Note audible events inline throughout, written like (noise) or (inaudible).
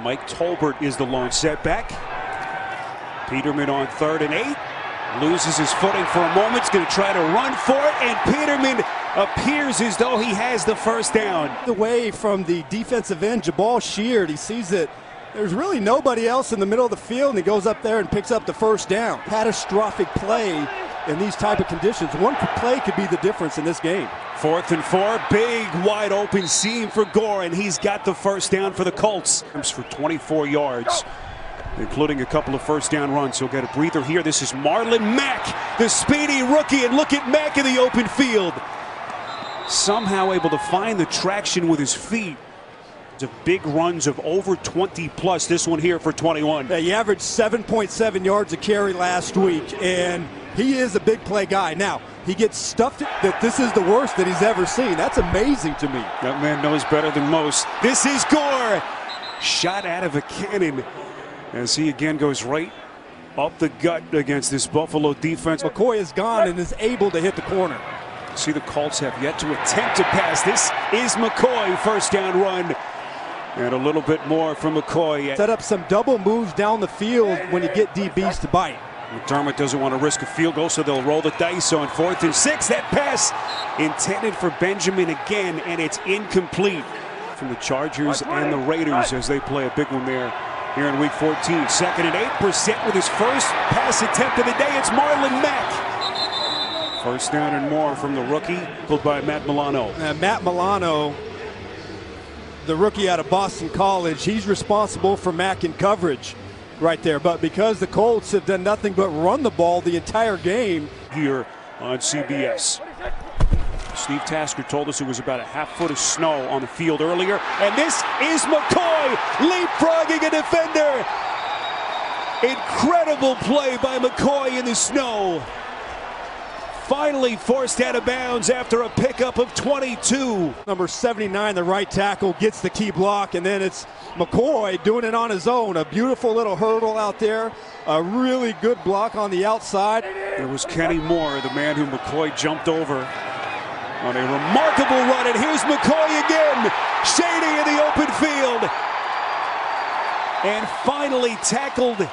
Mike Tolbert is the lone setback. Peterman on third and eight. Loses his footing for a moment. He's going to try to run for it, and Peterman appears as though he has the first down. Away from the defensive end, Jabaal Sheard. He sees it. There's really nobody else in the middle of the field, and he goes up there and picks up the first down. Catastrophic play in these type of conditions. One play could be the difference in this game. Fourth and four, big wide open seam for Gore, and he's got the first down for the Colts. For 24 yards, including a couple of first down runs. He'll get a breather here. This is Marlon Mack, the speedy rookie, and look at Mack in the open field. Somehow able to find the traction with his feet. The big runs of over 20 plus. This one here for 21. Yeah, he averaged 7.7 yards a carry last week, and he is a big play guy. Now, he gets stuffed that this is the worst that he's ever seen. That's amazing to me. That man knows better than most. This is Gore. Shot out of a cannon as he again goes right up the gut against this Buffalo defense. McCoy is gone and is able to hit the corner. See, the Colts have yet to attempt to pass. This is McCoy, first down run. And a little bit more from McCoy. Set up some double moves down the field when you get DBs to bite. McDermott doesn't want to risk a field goal, so they'll roll the dice on fourth and six. That pass intended for Benjamin again, and it's incomplete from the Chargers and the Raiders as they play a big one there here in week 14. Second and eight percent with his first pass attempt of the day. It's Marlon Mack. First down and more from the rookie, pulled by Matt Milano. Uh, Matt Milano, the rookie out of Boston College, he's responsible for Mack in coverage right there. But because the Colts have done nothing but run the ball the entire game. Here on CBS. Steve Tasker told us it was about a half foot of snow on the field earlier. And this is McCoy leapfrogging a defender. Incredible play by McCoy in the snow. Finally forced out of bounds after a pickup of 22. Number 79, the right tackle, gets the key block, and then it's McCoy doing it on his own. A beautiful little hurdle out there. A really good block on the outside. There was Kenny Moore, the man who McCoy jumped over on a remarkable run. And here's McCoy again. Shady in the open field. And finally tackled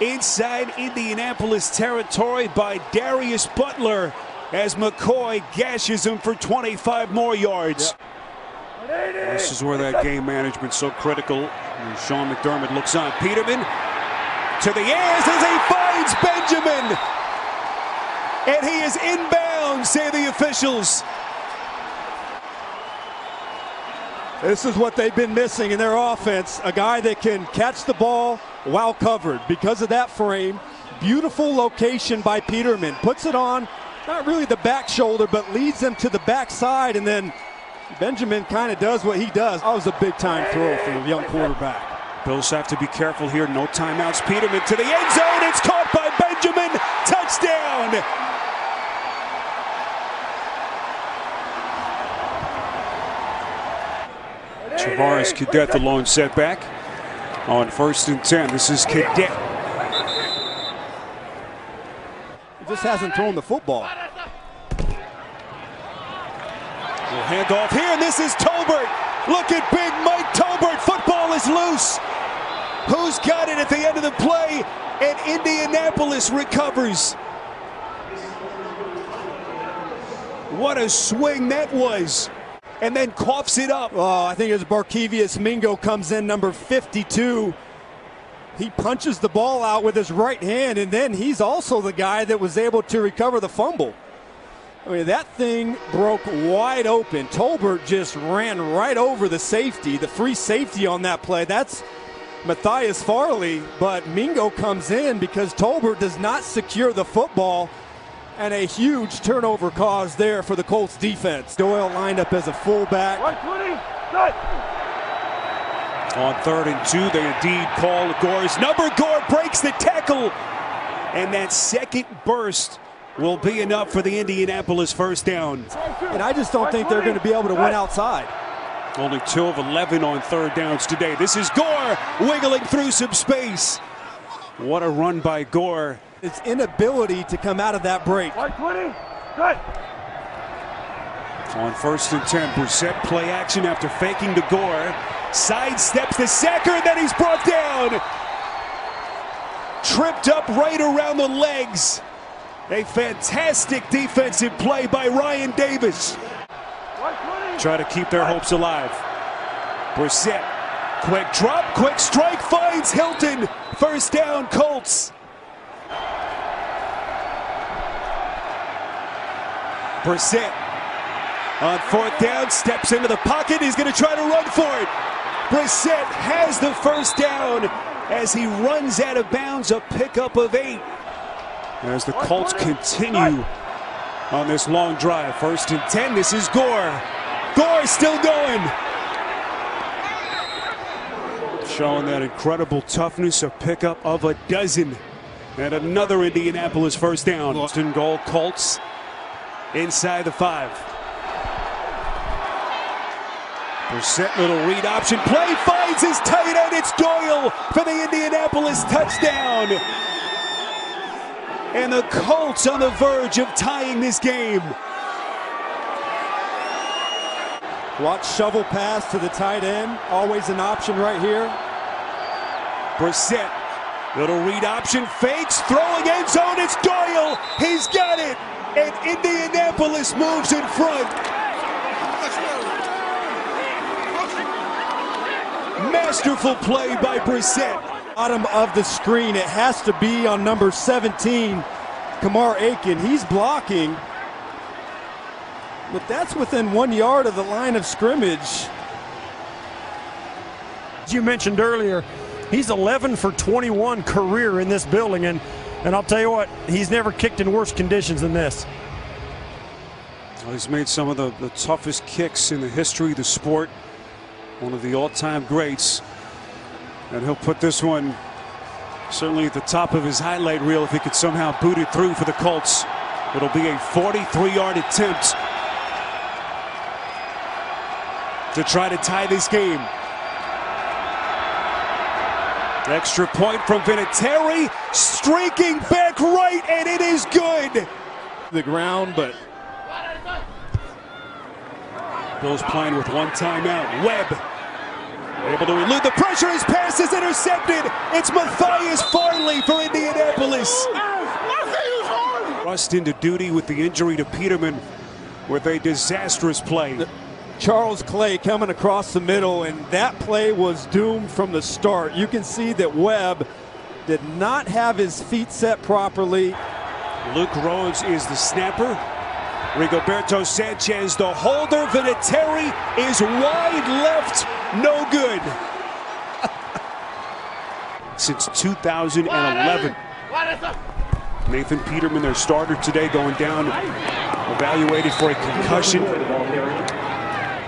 inside Indianapolis territory by Darius Butler as McCoy gashes him for 25 more yards. Yep. This is where that game management's so critical. And Sean McDermott looks on. Peterman to the airs as he finds Benjamin. And he is inbound, say the officials. This is what they've been missing in their offense. A guy that can catch the ball while covered. Because of that frame, beautiful location by Peterman. Puts it on, not really the back shoulder, but leads them to the backside. And then Benjamin kind of does what he does. That was a big time throw from the young quarterback. Bills have to be careful here. No timeouts. Peterman to the end zone. It's caught by Benjamin. Touchdown. Travaris Cadet, the lone setback on first and 10. This is Cadet. He just hasn't thrown the football. We'll hand off here, and this is Tolbert. Look at big Mike Tolbert. Football is loose. Who's got it at the end of the play? And Indianapolis recovers. What a swing that was and then coughs it up. Oh, I think it's Barkevious Mingo comes in, number 52. He punches the ball out with his right hand, and then he's also the guy that was able to recover the fumble. I mean, that thing broke wide open. Tolbert just ran right over the safety, the free safety on that play. That's Matthias Farley, but Mingo comes in because Tolbert does not secure the football and a huge turnover cause there for the Colts defense. Doyle lined up as a fullback. On third and two, they indeed call Gore's number. Gore breaks the tackle, and that second burst will be enough for the Indianapolis first down. And I just don't think they're going to be able to win outside. Only two of 11 on third downs today. This is Gore wiggling through some space. What a run by Gore its inability to come out of that break. 20, good. On first and 10, Brissett play action after faking to Gore. sidesteps the sacker, and then he's brought down. Tripped up right around the legs. A fantastic defensive play by Ryan Davis. Try to keep their hopes alive. Brissett, quick drop, quick strike, finds Hilton. First down, Colts. Brissett on fourth down, steps into the pocket. He's going to try to run for it. Brissett has the first down as he runs out of bounds, a pickup of eight. As the Colts continue on this long drive. First and 10, this is Gore. Gore still going. Showing that incredible toughness, a pickup of a dozen. And another Indianapolis first down. Boston goal, Colts inside the five. Brissett little read option play finds his tight end. It's Doyle for the Indianapolis touchdown. And the Colts on the verge of tying this game. Watch shovel pass to the tight end. Always an option right here. Brissett, little read option, fakes, throwing end zone. It's Doyle. He's got it. And Indianapolis moves in front. Masterful play by Brissett. Bottom of the screen. It has to be on number 17, Kamar Aiken. He's blocking. But that's within one yard of the line of scrimmage. As you mentioned earlier, he's 11 for 21 career in this building, and, and I'll tell you what, he's never kicked in worse conditions than this. Well, he's made some of the, the toughest kicks in the history of the sport. One of the all-time greats. And he'll put this one certainly at the top of his highlight reel if he could somehow boot it through for the Colts. It'll be a 43-yard attempt to try to tie this game. Extra point from Vinatieri, streaking back right, and it is good. The ground, but Bills playing with one timeout. Webb able to elude the pressure. His pass is intercepted. It's Matthias Farley for Indianapolis. Oh, Rust into duty with the injury to Peterman with a disastrous play. Charles Clay coming across the middle, and that play was doomed from the start. You can see that Webb did not have his feet set properly. Luke Rhodes is the snapper. Rigoberto Sanchez, the holder. Vinatieri is wide left, no good. (laughs) Since 2011. Nathan Peterman, their starter today, going down, evaluated for a concussion.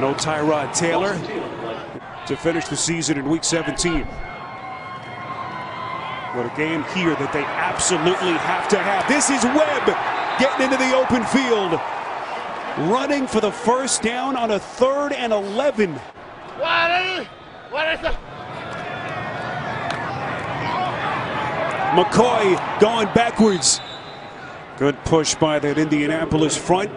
No Tyrod Taylor to finish the season in week 17. What a game here that they absolutely have to have. This is Webb getting into the open field. Running for the first down on a third and 11. What is, what is McCoy going backwards. Good push by that Indianapolis front.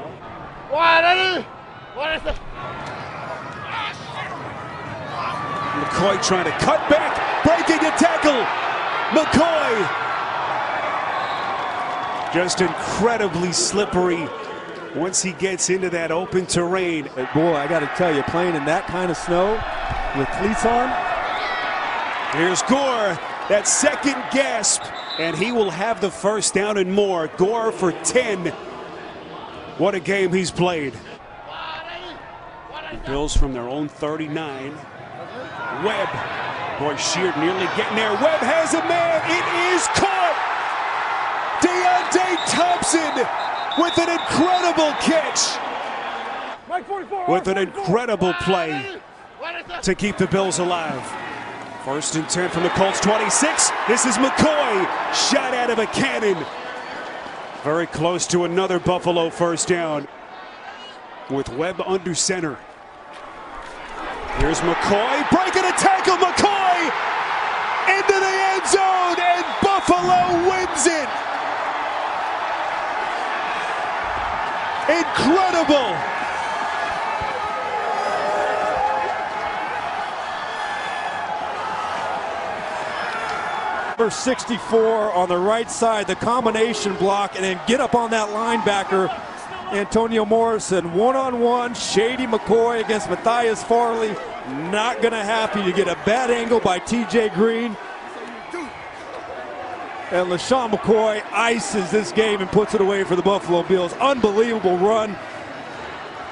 McCoy trying to cut back, breaking a tackle. McCoy just incredibly slippery once he gets into that open terrain. Boy, I got to tell you, playing in that kind of snow with cleats on. Here's Gore, that second gasp, and he will have the first down and more. Gore for 10. What a game he's played. The Bills from their own 39. Webb. Boy, Sheard nearly getting there. Webb has a man. It is caught. Deonte Thompson with an incredible catch. With an incredible play to keep the Bills alive. First and 10 from the Colts 26. This is McCoy. Shot out of a cannon. Very close to another Buffalo first down. With Webb under center. Here's McCoy breaking a tackle. McCoy into the end zone, and Buffalo wins it. Incredible. Number 64 on the right side, the combination block, and then get up on that linebacker Antonio Morrison, one on one, Shady McCoy against Matthias Farley. Not going to happen. You get a bad angle by TJ Green. And LeSean McCoy ices this game and puts it away for the Buffalo Bills. Unbelievable run.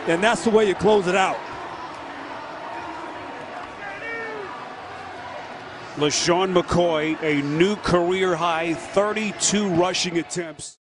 And that's the way you close it out. LeSean McCoy, a new career high 32 rushing attempts.